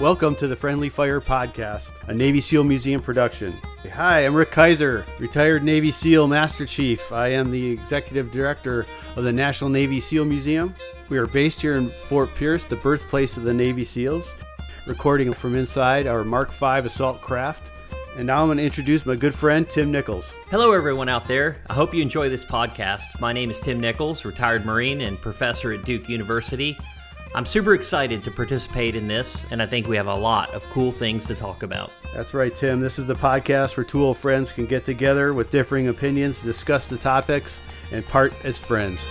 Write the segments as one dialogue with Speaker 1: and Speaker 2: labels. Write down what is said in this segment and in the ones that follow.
Speaker 1: Welcome to the Friendly Fire Podcast, a Navy SEAL Museum production. Hi, I'm Rick Kaiser, retired Navy SEAL Master Chief. I am the Executive Director of the National Navy SEAL Museum. We are based here in Fort Pierce, the birthplace of the Navy SEALs, recording from inside our Mark V assault craft. And now I'm going to introduce my good friend Tim Nichols.
Speaker 2: Hello, everyone out there. I hope you enjoy this podcast. My name is Tim Nichols, retired Marine and professor at Duke University. I'm super excited to participate in this, and I think we have a lot of cool things to talk about.
Speaker 1: That's right, Tim. This is the podcast where two old friends can get together with differing opinions, discuss the topics, and part as friends.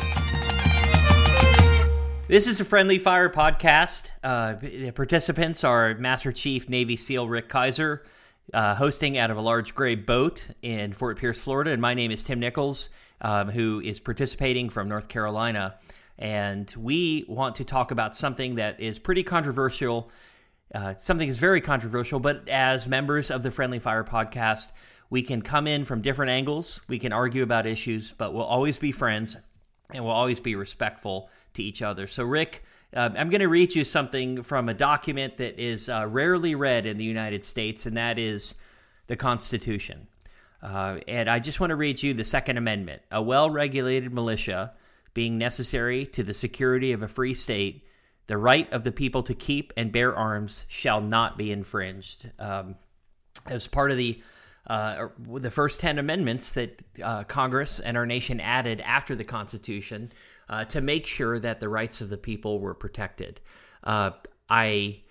Speaker 2: This is a Friendly Fire podcast. Uh, the participants are Master Chief Navy SEAL Rick Kaiser, uh, hosting out of a large gray boat in Fort Pierce, Florida, and my name is Tim Nichols, um, who is participating from North Carolina. And we want to talk about something that is pretty controversial. Uh, something is very controversial, but as members of the Friendly Fire podcast, we can come in from different angles. We can argue about issues, but we'll always be friends and we'll always be respectful to each other. So, Rick, uh, I'm going to read you something from a document that is uh, rarely read in the United States, and that is the Constitution. Uh, and I just want to read you the Second Amendment. A well regulated militia being necessary to the security of a free state, the right of the people to keep and bear arms shall not be infringed. Um, as part of the uh, the first 10 amendments that uh, Congress and our nation added after the Constitution uh, to make sure that the rights of the people were protected. Uh, I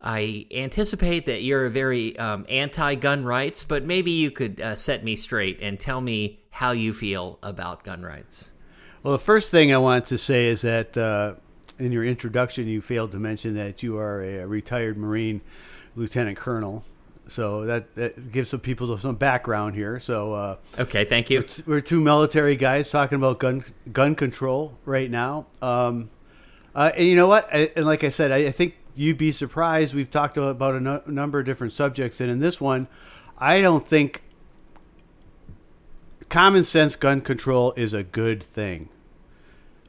Speaker 2: I anticipate that you're very um, anti-gun rights, but maybe you could uh, set me straight and tell me how you feel about gun rights.
Speaker 1: Well, the first thing I want to say is that uh, in your introduction, you failed to mention that you are a, retired Marine lieutenant colonel. So that, that gives some people some background here. So uh,
Speaker 2: okay, thank you.
Speaker 1: We're, we're, two military guys talking about gun gun control right now. Um, uh, and you know what? I, and like I said, I, I, think you'd be surprised. We've talked about a no, number of different subjects, and in this one, I don't think common sense gun control is a good thing.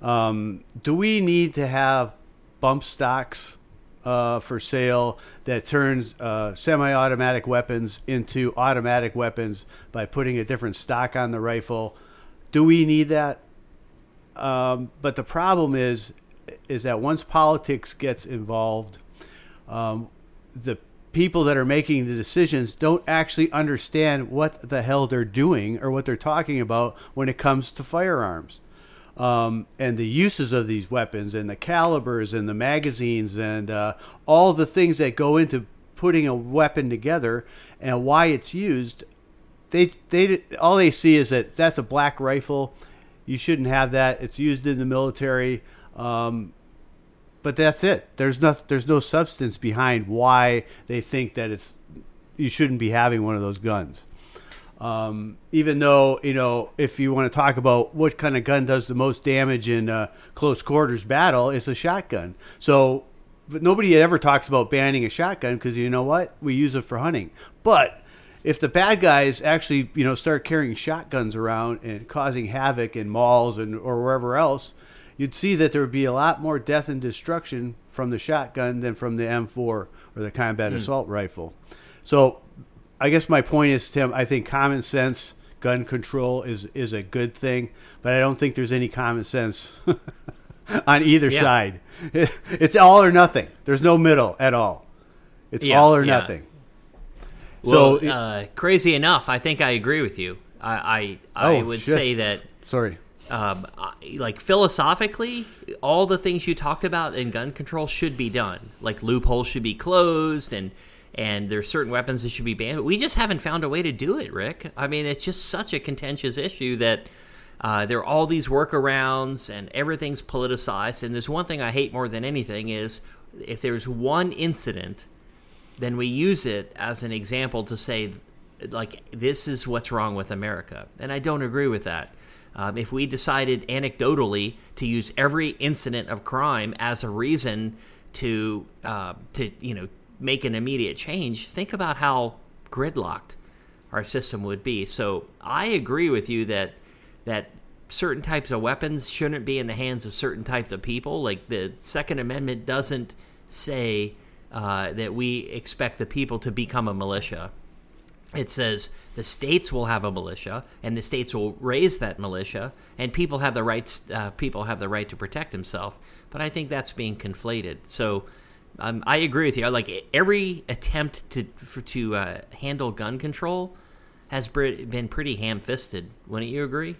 Speaker 1: Um, do we need to have bump stocks uh, for sale that turns uh, semi-automatic weapons into automatic weapons by putting a different stock on the rifle? Do we need that? Um, but the problem is, is that once politics gets involved, um, the people that are making the decisions don't actually understand what the hell they're doing or what they're talking about when it comes to firearms. Um, and the uses of these weapons and the calibers and the magazines and uh, all the things that go into putting a weapon together and why it's used. They they all they see is that that's a black rifle. You shouldn't have that. It's used in the military. Um, but that's it. There's no there's no substance behind why they think that it's you shouldn't be having one of those guns. Um, even though you know, if you want to talk about what kind of gun does the most damage in uh, close quarters battle, it's a shotgun. So, but nobody ever talks about banning a shotgun because you know what? We use it for hunting. But if the bad guys actually you know start carrying shotguns around and causing havoc in malls and or wherever else, you'd see that there would be a lot more death and destruction from the shotgun than from the M4 or the combat mm. assault rifle. So, I guess my point is, Tim, I think common sense gun control is is a good thing, but I don't think there's any common sense on either yeah. side. It's all or nothing. There's no middle at all. It's yeah, all or yeah. nothing.
Speaker 2: Well, so, uh, crazy enough, I think I agree with you. I I, I oh, would shit. say that.
Speaker 1: Sorry
Speaker 2: um, like philosophically, all the things you talked about in gun control should be done. Like loopholes should be closed, and and there's certain weapons that should be banned. But we just haven't found a way to do it, Rick. I mean, it's just such a contentious issue that uh, there are all these workarounds, and everything's politicized. And there's one thing I hate more than anything is if there's one incident, then we use it as an example to say, like, this is what's wrong with America, and I don't agree with that. Um, if we decided anecdotally to use every incident of crime as a reason to uh, to you know make an immediate change, think about how gridlocked our system would be. So I agree with you that that certain types of weapons shouldn't be in the hands of certain types of people. Like the Second Amendment doesn't say uh, that we expect the people to become a militia. It says the states will have a militia, and the states will raise that militia, and people have the rights. Uh, people have the right to protect themselves. But I think that's being conflated. So um, I agree with you. Like every attempt to for, to uh, handle gun control has been pretty ham-fisted. Wouldn't you agree?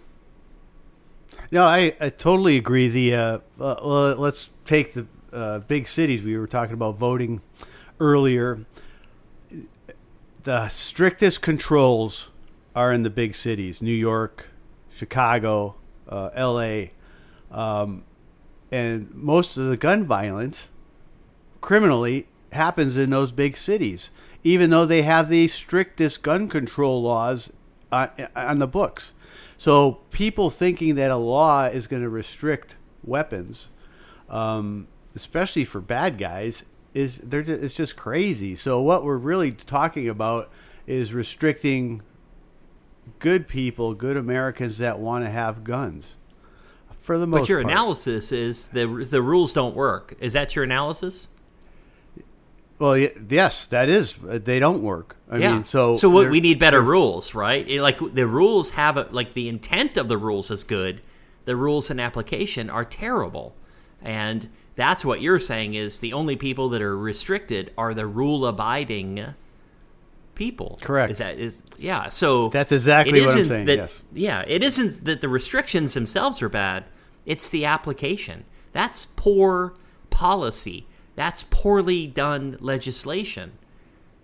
Speaker 1: No, I, I totally agree. The uh, well, let's take the uh, big cities. We were talking about voting earlier. The strictest controls are in the big cities: New York, Chicago, uh, L.A., um, and most of the gun violence, criminally, happens in those big cities. Even though they have the strictest gun control laws on, on the books. So people thinking that a law is going to restrict weapons, um, especially for bad guys, is they're just, it's just crazy. So what we're really talking about is restricting good people, good Americans that want to have guns. For the most
Speaker 2: but your
Speaker 1: part.
Speaker 2: analysis is the the rules don't work. Is that your analysis?
Speaker 1: Well, yes, that is. Uh, they don't work. I
Speaker 2: yeah.
Speaker 1: mean, so
Speaker 2: so what, we need better rules, right? It, like the rules have a, like the intent of the rules is good. The rules and application are terrible, and that's what you're saying is the only people that are restricted are the rule abiding people.
Speaker 1: Correct.
Speaker 2: Is that is yeah? So
Speaker 1: that's exactly what I'm saying.
Speaker 2: That,
Speaker 1: yes.
Speaker 2: Yeah. It isn't that the restrictions themselves are bad. It's the application. That's poor policy that's poorly done legislation,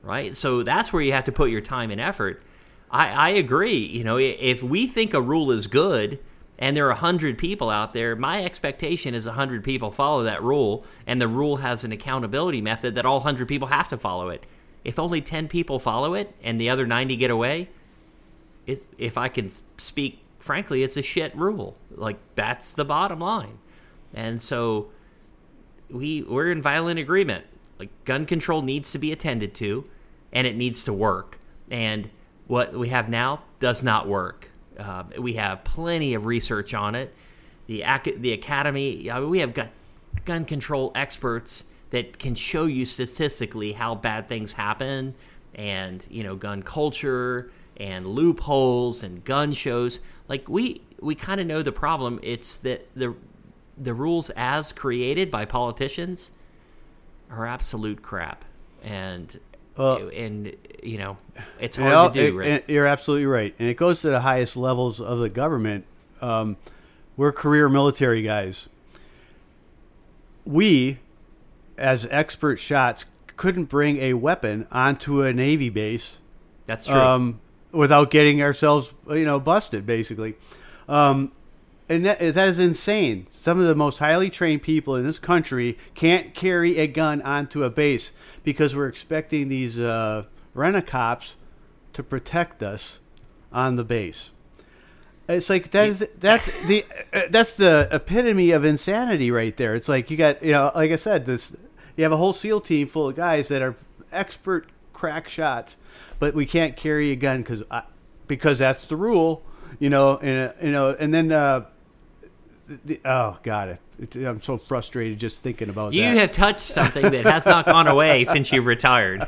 Speaker 2: right? So that's where you have to put your time and effort. I, I agree. You know, if we think a rule is good and there are 100 people out there, my expectation is 100 people follow that rule, and the rule has an accountability method that all 100 people have to follow it. If only 10 people follow it and the other 90 get away, if I can speak frankly, it's a shit rule. Like, that's the bottom line. And so we we're in violent agreement. Like gun control needs to be attended to, and it needs to work. And what we have now does not work. Uh, we have plenty of research on it. The the academy, I mean, we have got gun control experts that can show you statistically how bad things happen, and you know, gun culture and loopholes and gun shows. Like we we kind of know the problem. It's that the the rules as created by politicians are absolute crap, and well, and you know it's hard all, to do. Right?
Speaker 1: You're absolutely right, and it goes to the highest levels of the government. Um, we're career military guys. We, as expert shots, couldn't bring a weapon onto a Navy base.
Speaker 2: That's true.
Speaker 1: Um, without getting ourselves, you know, busted, basically. Um, and that, that is insane. Some of the most highly trained people in this country can't carry a gun onto a base because we're expecting these uh, rent-a-cops to protect us on the base. It's like that is that's the uh, that's the epitome of insanity right there. It's like you got you know like I said this you have a whole SEAL team full of guys that are expert crack shots, but we can't carry a gun because because that's the rule, you know. And you know, and then uh, the, oh god, it, I'm so frustrated just thinking about
Speaker 2: you
Speaker 1: that.
Speaker 2: You have touched something that has not gone away since you've retired.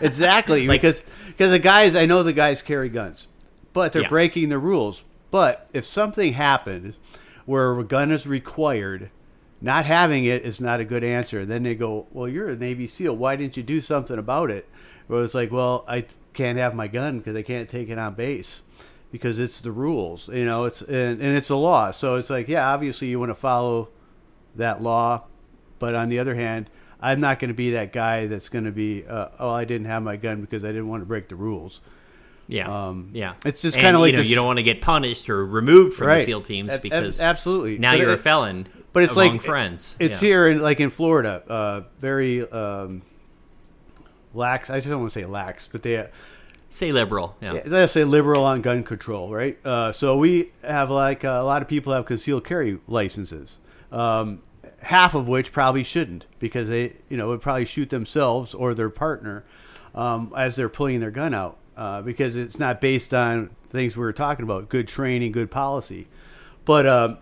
Speaker 1: exactly, like, because because the guys I know the guys carry guns, but they're yeah. breaking the rules. But if something happened where a gun is required, not having it is not a good answer. Then they go, "Well, you're a Navy SEAL. Why didn't you do something about it?" Well, it's like, "Well, I can't have my gun because I can't take it on base." Because it's the rules, you know, it's and, and it's a law. So it's like, yeah, obviously you want to follow that law, but on the other hand, I'm not going to be that guy that's going to be, uh, oh, I didn't have my gun because I didn't want to break the rules.
Speaker 2: Yeah, um, yeah.
Speaker 1: It's just kind of like
Speaker 2: you, know,
Speaker 1: this,
Speaker 2: you don't want to get punished or removed from right. the SEAL teams because
Speaker 1: a- absolutely
Speaker 2: now
Speaker 1: but
Speaker 2: you're
Speaker 1: it,
Speaker 2: a felon.
Speaker 1: But it's
Speaker 2: among
Speaker 1: like
Speaker 2: friends.
Speaker 1: It's
Speaker 2: yeah.
Speaker 1: here in like in Florida, uh, very um, lax. I just don't want to say lax, but they
Speaker 2: Say liberal, yeah. yeah.
Speaker 1: Let's say liberal on gun control, right? Uh, so we have like uh, a lot of people have concealed carry licenses, um, half of which probably shouldn't because they, you know, would probably shoot themselves or their partner um, as they're pulling their gun out uh, because it's not based on things we were talking about, good training, good policy. But um,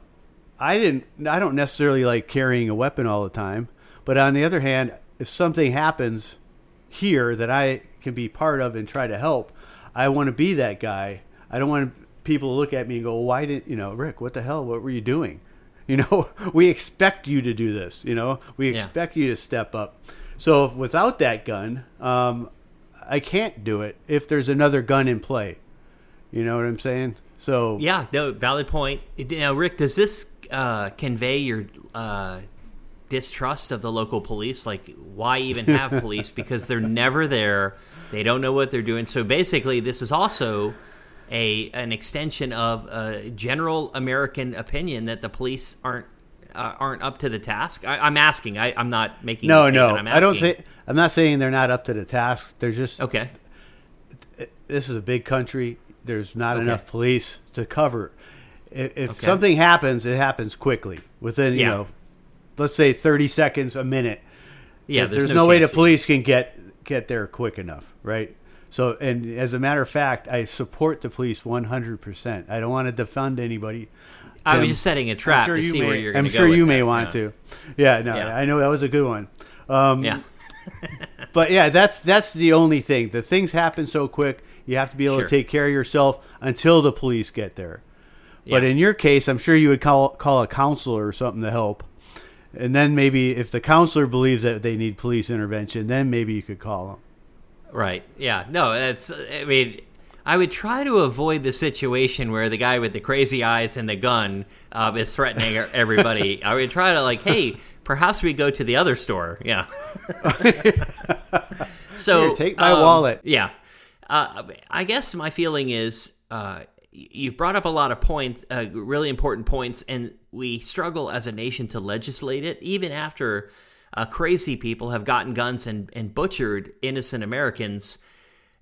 Speaker 1: I didn't, I don't necessarily like carrying a weapon all the time. But on the other hand, if something happens here that I can be part of and try to help, I want to be that guy. I don't want people to look at me and go, "Why didn't you know, Rick? What the hell? What were you doing?" You know, we expect you to do this. You know, we
Speaker 2: Yeah.
Speaker 1: expect you to step up. So without that gun, um, I can't do it if there's another gun in play. You know what I'm saying? So
Speaker 2: Yeah, no, valid point. Now, Rick, does this uh, convey your uh, distrust of the local police? Like, why even have police? Because they're never there. They don't know what they're doing. So basically, this is also a an extension of a general American opinion that the police aren't uh, aren't up to the task. I, I'm asking. I, I'm not making.
Speaker 1: no, no.
Speaker 2: I'm
Speaker 1: I don't
Speaker 2: asking.
Speaker 1: think. I'm not saying they're not up to the task. They're just
Speaker 2: Okay.
Speaker 1: this is a big country. There's not
Speaker 2: Okay.
Speaker 1: enough police to cover. If, if
Speaker 2: Okay.
Speaker 1: something happens, it happens quickly within you know, let's say 30 seconds, a minute.
Speaker 2: Yeah.
Speaker 1: there's,
Speaker 2: There's,
Speaker 1: no, way the police can get get there quick enough, right? So, and as a matter of fact, I support the police 100. percent I don't want to defund anybody.
Speaker 2: I was
Speaker 1: Tim.
Speaker 2: just setting a
Speaker 1: I'm
Speaker 2: trap
Speaker 1: sure
Speaker 2: to
Speaker 1: you
Speaker 2: see
Speaker 1: may,
Speaker 2: where you're
Speaker 1: I'm
Speaker 2: going
Speaker 1: sure
Speaker 2: go.
Speaker 1: you may
Speaker 2: that.
Speaker 1: want
Speaker 2: Yeah.
Speaker 1: to. Yeah, no,
Speaker 2: Yeah.
Speaker 1: I know that was a good one. Um,
Speaker 2: Yeah.
Speaker 1: but yeah, that's that's the only thing. The things happen so quick. You have to be able
Speaker 2: Sure.
Speaker 1: to take care of yourself until the police get there. But in your case, I'm sure you would call call a counselor or something to help. And then maybe if the counselor believes that they need police intervention, then maybe you could call them.
Speaker 2: Right. Yeah. No, that's, I mean, I would try to avoid the situation where the guy with the crazy eyes and the gun uh, is threatening everybody. I would try to, like, hey, perhaps we go to the other store. Yeah. so,
Speaker 1: Here, take my
Speaker 2: um,
Speaker 1: wallet.
Speaker 2: Yeah. Uh, I guess my feeling is uh, you brought up a lot of points, uh, really important points, and we struggle as a nation to legislate it, even after uh, crazy people have gotten guns and, and butchered innocent Americans.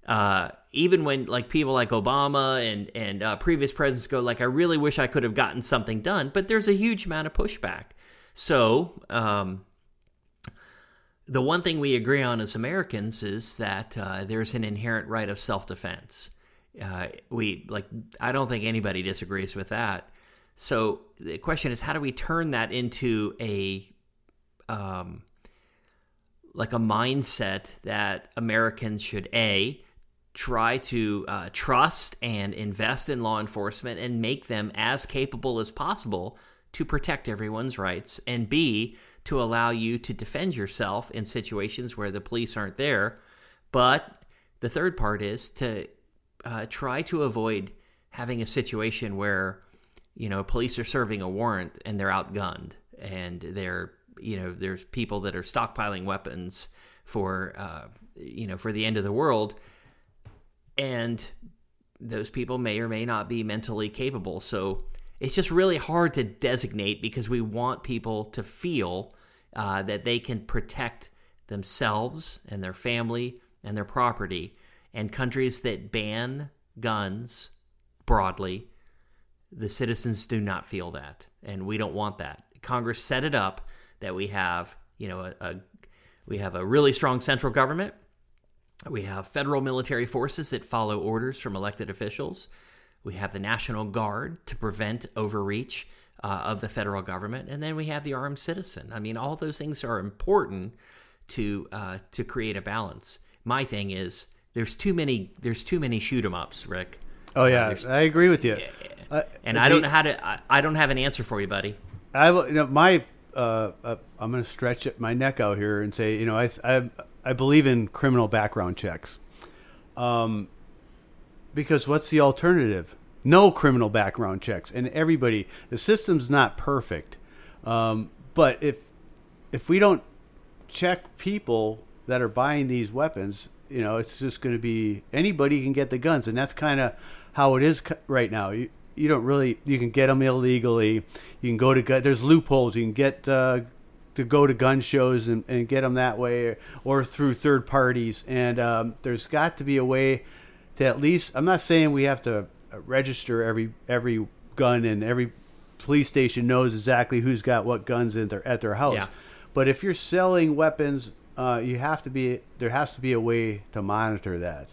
Speaker 2: Uh, even when like people like Obama and and uh, previous presidents go, like, I really wish I could have gotten something done, but there's a huge amount of pushback. So, um, the one thing we agree on as Americans is that uh, there's an inherent right of self-defense. Uh, we like I don't think anybody disagrees with that. So the question is, how do we turn that into a um, like a mindset that Americans should a try to uh, trust and invest in law enforcement and make them as capable as possible to protect everyone's rights, and B, to allow you to defend yourself in situations where the police aren't there. But the third part is to uh, try to avoid having a situation where, you know, police are serving a warrant and they're outgunned and they're, you know, there's people that are stockpiling weapons for, uh, you know, for the end of the world and those people may or may not be mentally capable. So it's just really hard to designate because we want people to feel uh, that they can protect themselves and their family and their property. And countries that ban guns broadly, the citizens do not feel that, and we don't want that. Congress set it up that we have, you know, a, a we have a really strong central government we have federal military forces that follow orders from elected officials. We have the National Guard to prevent overreach uh, of the federal government, and then we have the armed citizen. I mean, all those things are important to uh, to create a balance. My thing is there's too many there's too many shoot 'em ups, Rick,
Speaker 1: Oh yeah,
Speaker 2: there's-
Speaker 1: I agree with you. Uh,
Speaker 2: and I don't know how to. I, I don't have an answer for you, buddy.
Speaker 1: I you know my uh, uh, I'm going to stretch my neck out here and say you know I I I believe in criminal background checks. Um, because what's the alternative? No criminal background checks, and everybody the system's not perfect. Um, but if if we don't check people that are buying these weapons, you know, it's just going to be anybody can get the guns, and that's kind of how it is right now. You you don't really you can get them illegally. You can go to gun. There's loopholes. You can get uh, to go to gun shows and, and get them that way, or, or through third parties. And um, there's got to be a way to at least. I'm not saying we have to uh, register every every gun and every police station knows exactly who's got what guns in their at their house.
Speaker 2: Yeah.
Speaker 1: But if you're selling weapons, uh, you have to be there has to be a way to monitor that.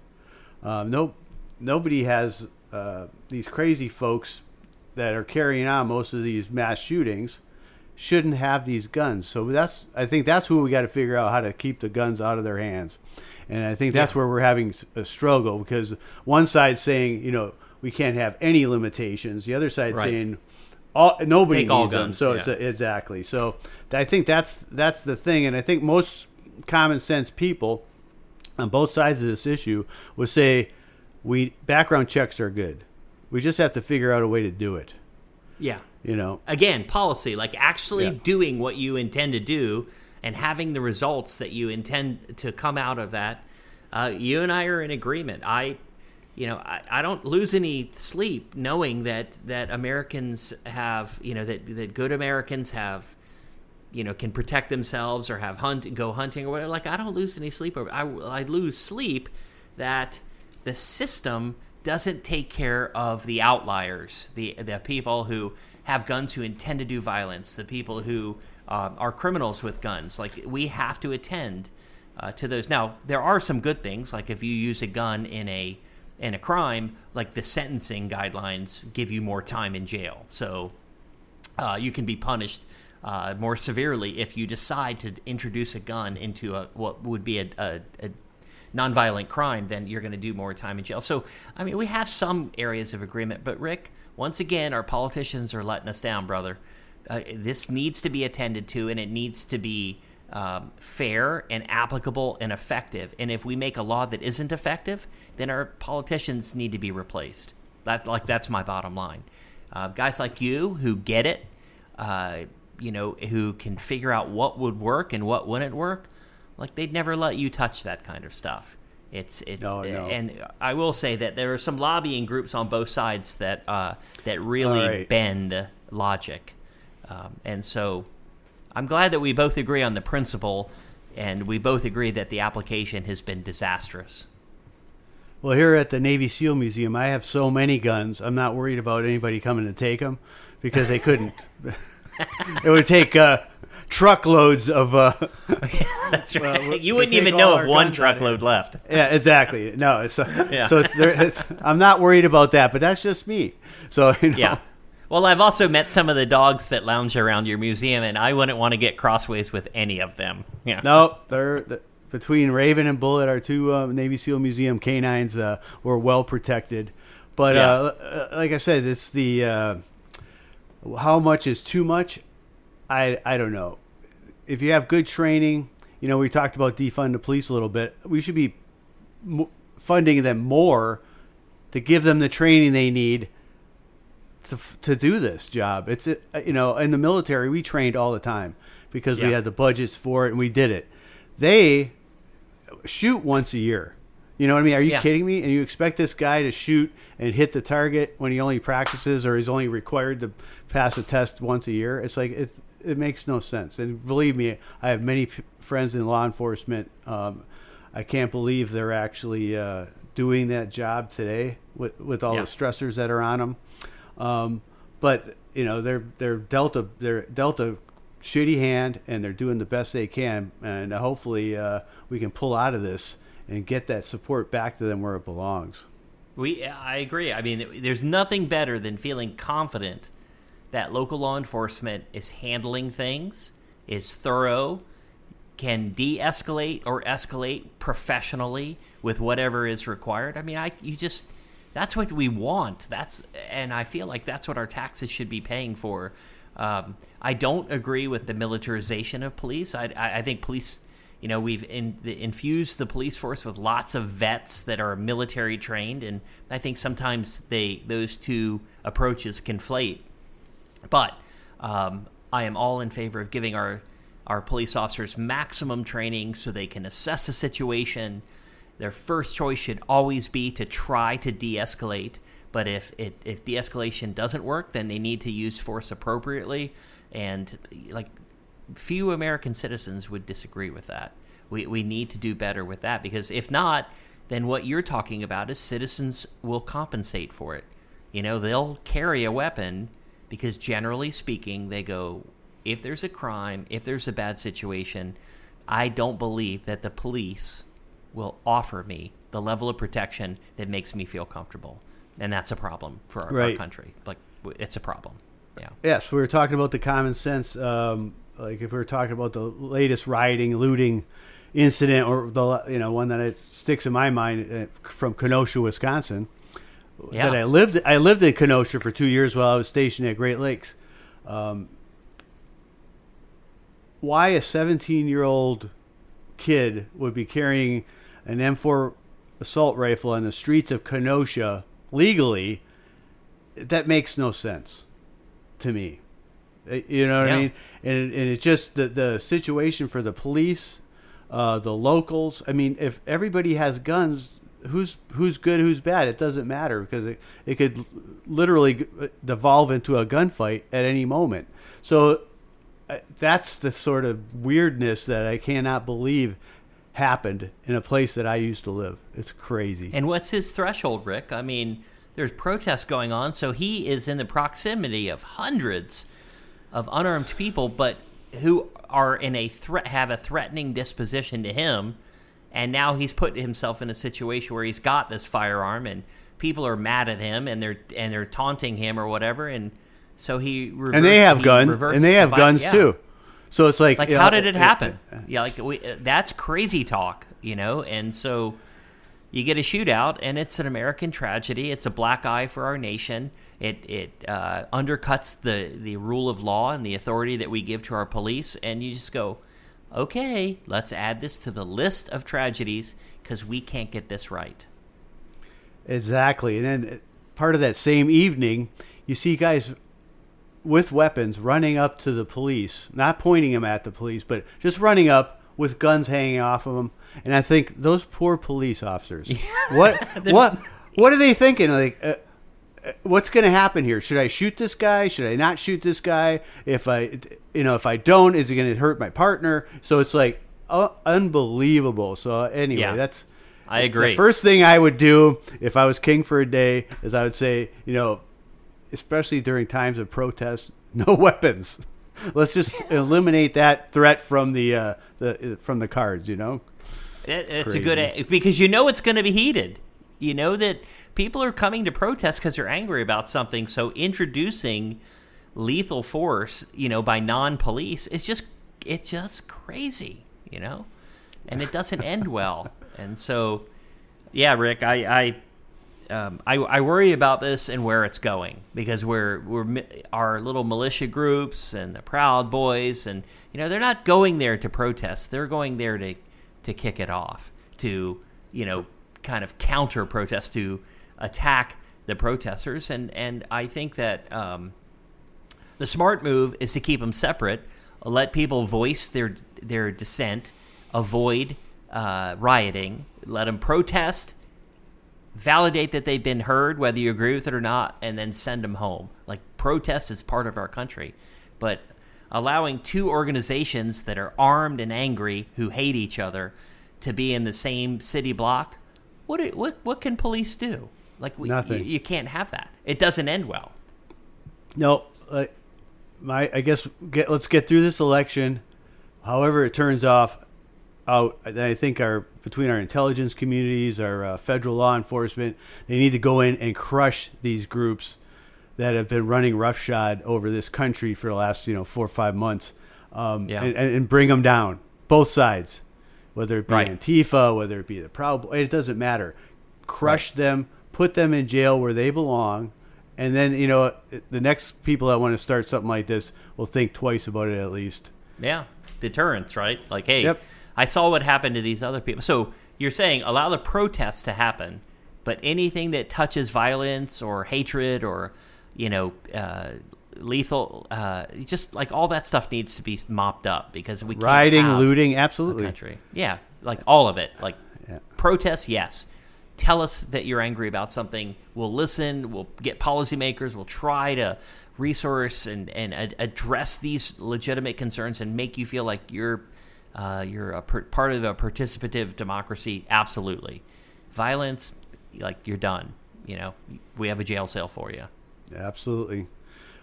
Speaker 1: Um, no, nobody has uh, these crazy folks that are carrying on most of these mass shootings. shouldn't have these guns. So that's I think that's who we got to figure out how to keep the guns out of their hands. And I think that's
Speaker 2: Yeah.
Speaker 1: where we're having a struggle because one side saying, you know, we can't have any limitations. The other side
Speaker 2: Right.
Speaker 1: saying all nobody
Speaker 2: Take all
Speaker 1: needs them.
Speaker 2: guns,
Speaker 1: So it's
Speaker 2: yeah.
Speaker 1: exactly. So I think that's that's the thing and I think most common sense people on both sides of this issue would say we background checks are good. We just have to figure out a way to do it.
Speaker 2: Yeah.
Speaker 1: You know,
Speaker 2: Again, policy, like actually
Speaker 1: Yeah.
Speaker 2: doing what you intend to do and having the results that you intend to come out of that. Uh, you and I are in agreement. I, you know, I, I don't lose any sleep knowing that that Americans have, you know, that that good Americans have you know can protect themselves or have hunt go hunting or whatever like i don't lose any sleep over I, I lose sleep that the system doesn't take care of the outliers the the people who have guns who intend to do violence the people who um, are criminals with guns. Like we have to attend uh, to those. Now there are some good things like if you use a gun in a in a crime like the sentencing guidelines give you more time in jail. So uh, you can be punished uh, more severely if you decide to introduce a gun into a what would be a, a, a nonviolent crime. Then you're going to do more time in jail. So, I mean, we have some areas of agreement, but Rick, once again, our politicians are letting us down, brother. Uh, this needs to be attended to, and it needs to be um, fair and applicable and effective. And if we make a law that isn't effective, then our politicians need to be replaced. That like that's my bottom line. Uh, guys like you who get it, uh, you know, who can figure out what would work and what wouldn't work, like they'd never let you touch that kind of stuff. It's it's
Speaker 1: No, no.
Speaker 2: and I will say that there are some lobbying groups on both sides that uh, that really
Speaker 1: All right.
Speaker 2: bend logic, um, and so I'm glad that we both agree on the principle, and we both agree that the application has been disastrous.
Speaker 1: Well, here at the Navy SEAL Museum, I have so many guns. I'm not worried about anybody coming to take them because they couldn't. it would take uh, truckloads of. Uh,
Speaker 2: That's right.
Speaker 1: We-
Speaker 2: you wouldn't even know if one
Speaker 1: guns out of
Speaker 2: truckload left.
Speaker 1: yeah, exactly. No, it's, uh,
Speaker 2: Yeah.
Speaker 1: so it's, there, it's, I'm not worried about that, but that's just me. So you know,
Speaker 2: Yeah. Well, I've also met some of the dogs that lounge around your museum, and I wouldn't want to get crossways with any of them. Yeah.
Speaker 1: No, they're the, between Raven and Bullet, our two uh, Navy SEAL Museum canines, uh, were well protected. But
Speaker 2: Yeah.
Speaker 1: uh, uh, like I said, it's the uh, how much is too much. I I don't know. If you have good training, you know we talked about defund the police a little bit. We should be funding them more to give them the training they need to, to do this job. It's uh, you know in the military we trained all the time because we had the budgets for it and we did it. They shoot once a year. You know what I mean? Are you
Speaker 2: Yeah.
Speaker 1: kidding me? And you expect this guy to shoot and hit the target when he only practices or he's only required to pass a test once a year? It's like it it makes no sense. And believe me, I have many p- friends in law enforcement. Um, I can't believe they're actually uh, doing that job today with with all
Speaker 2: Yeah.
Speaker 1: the stressors that are on them. Um, but you know they're they're dealt a they're dealt a shitty hand and they're doing the best they can and hopefully uh, we can pull out of this and get that support back to them where it belongs.
Speaker 2: We, I agree. I mean, there's nothing better than feeling confident that local law enforcement is handling things, is thorough, can de-escalate or escalate professionally with whatever is required. I mean, I you just that's what we want. That's and I feel like that's what our taxes should be paying for. Um, I don't agree with the militarization of police. I, I, I think police you know we've in, the, infused the police force with lots of vets that are military trained and i think sometimes they those two approaches conflate. But um, i am all in favor of giving our our police officers maximum training so they can assess a situation. Their first choice should always be to try to de-escalate but if it, if de-escalation doesn't work then they need to use force appropriately. And like few American citizens would disagree with that. We, we need to do better with that because if not, then what you're talking about is citizens will compensate for it. You know, they'll carry a weapon because generally speaking, they go, if there's a crime, if there's a bad situation, I don't believe that the police will offer me the level of protection that makes me feel comfortable. And that's a problem for our, our country. Like, it's a problem. Yeah.
Speaker 1: Yes, we were talking about the common sense. Um, like if we were talking about the latest rioting, looting incident, or the you know one that it sticks in my mind uh, from Kenosha, Wisconsin.
Speaker 2: Yeah.
Speaker 1: That I lived. I lived in Kenosha for two years while I was stationed at Great Lakes. Um, why a 17 year old kid would be carrying an M4 assault rifle on the streets of Kenosha legally, that makes no sense to me. Uh, You know what
Speaker 2: Yeah.
Speaker 1: I mean? And, and it just the, the situation for the police, uh, the locals. I mean, if everybody has guns, who's who's good, who's bad? It doesn't matter because it, it could literally devolve into a gunfight at any moment. So uh, that's the sort of weirdness that I cannot believe happened in a place that I used to live. It's crazy.
Speaker 2: And what's his threshold, Rick? I mean, there's protests going on, so he is in the proximity of hundreds of unarmed people, but who are in a threat, have a threatening disposition to him, and now he's put himself in a situation where he's got this firearm, and people are mad at him, and they're and they're taunting him or whatever, and so he reverts,
Speaker 1: and they have guns, and they have
Speaker 2: vi-
Speaker 1: guns
Speaker 2: yeah.
Speaker 1: too. So it's like,
Speaker 2: Like, how
Speaker 1: know,
Speaker 2: did it happen?
Speaker 1: uh,
Speaker 2: yeah, like we, that's crazy talk, you know. And so you get a shootout, and it's an American tragedy. It's a black eye for our nation. It it uh, undercuts the the rule of law and the authority that we give to our police. And you just go, okay, let's add this to the list of tragedies because we can't get this right.
Speaker 1: Exactly. And then uh, part of that same evening, you see guys with weapons running up to the police, not pointing them at the police, but just running up with guns hanging off of them. And I think those poor police officers, what, what, what are they thinking? Like, uh, uh, what's going to happen here? Should I shoot this guy? Should I not shoot this guy? If I, you know, if I don't, is it going to hurt my partner? So it's like uh, unbelievable. So anyway,
Speaker 2: Yeah.
Speaker 1: that's.
Speaker 2: I
Speaker 1: the
Speaker 2: agree.
Speaker 1: first thing I would do if I was king for a day is I would say, you know, especially during times of protest, no weapons. Let's just eliminate that threat from the uh, the from the cards. You know.
Speaker 2: It, it's
Speaker 1: Crazy.
Speaker 2: a good because you know it's going to be heated. You know that people are coming to protest because they're angry about something. So introducing lethal force, you know, by non-police is just it's just crazy, you know, and it doesn't end well. And so, yeah, Rick, I I, um, I I worry about this and where it's going because we're we're our little militia groups and the Proud Boys and you know they're not going there to protest. They're going there to to kick it off to you know kind of counter protest to attack the protesters and and I think that um, the smart move is to keep them separate, let people voice their their dissent, avoid uh, rioting, let them protest, validate that they've been heard, whether you agree with it or not, and then send them home. Like protest is part of our country, but allowing two organizations that are armed and angry who hate each other to be in the same city block, what do- what what can police do? Like we,
Speaker 1: Nothing.
Speaker 2: You, you can't have that. It doesn't end well.
Speaker 1: No, uh, my I guess get, let's get through this election. However, it turns off out. I think our between our intelligence communities, our uh, federal law enforcement, they need to go in and crush these groups that have been running roughshod over this country for the last you know four or five months, um,
Speaker 2: Yeah.
Speaker 1: and, and, bring them down, both sides, whether it be
Speaker 2: Right.
Speaker 1: Antifa, whether it be the Proud Boys, it doesn't matter. Crush them, put them in jail where they belong, and then you know the next people that want to start something like this will think twice about it at least.
Speaker 2: Yeah, deterrence, right? Like, hey,
Speaker 1: Yep.
Speaker 2: I saw what happened to these other people. So you're saying allow the protests to happen, but anything that touches violence or hatred or you know uh, lethal, uh, just like all that stuff needs to be mopped up because we can't
Speaker 1: Rioting, looting, absolutely.
Speaker 2: country. Yeah, like all of it. Like
Speaker 1: Yeah.
Speaker 2: protests, yes. Tell us that you're angry about something. We'll listen. We'll get policymakers. We'll try to resource and and ad- address these legitimate concerns and make you feel like you're uh, you're a per- part of a participative democracy. Absolutely, violence, like you're done. You know, we have a jail cell for you.
Speaker 1: Absolutely.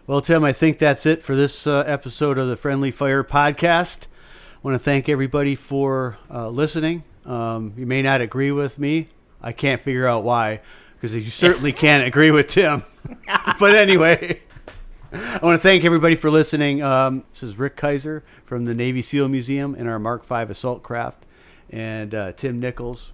Speaker 1: Well, Tim, I think that's it for this uh, episode of the Friendly Fire Podcast. I want to thank everybody for uh, listening. Um, you may not agree with me. I can't figure out why, because you certainly can't agree with Tim. but anyway, I want to thank everybody for listening. Um, this is Rick Kaiser from the Navy SEAL Museum in our Mark V assault craft, and uh, Tim Nichols,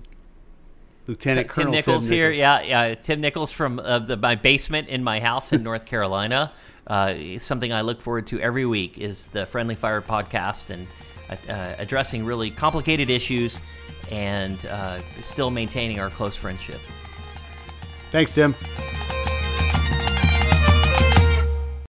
Speaker 1: Lieutenant
Speaker 2: Tim
Speaker 1: Colonel
Speaker 2: Nichols
Speaker 1: Tim
Speaker 2: here. Yeah, yeah. Tim Nichols from uh, the, my basement in my house in North Carolina. Uh, something I look forward to every week is the Friendly Fire podcast and uh, addressing really complicated issues and uh, still maintaining our close friendship.
Speaker 1: Thanks, Tim.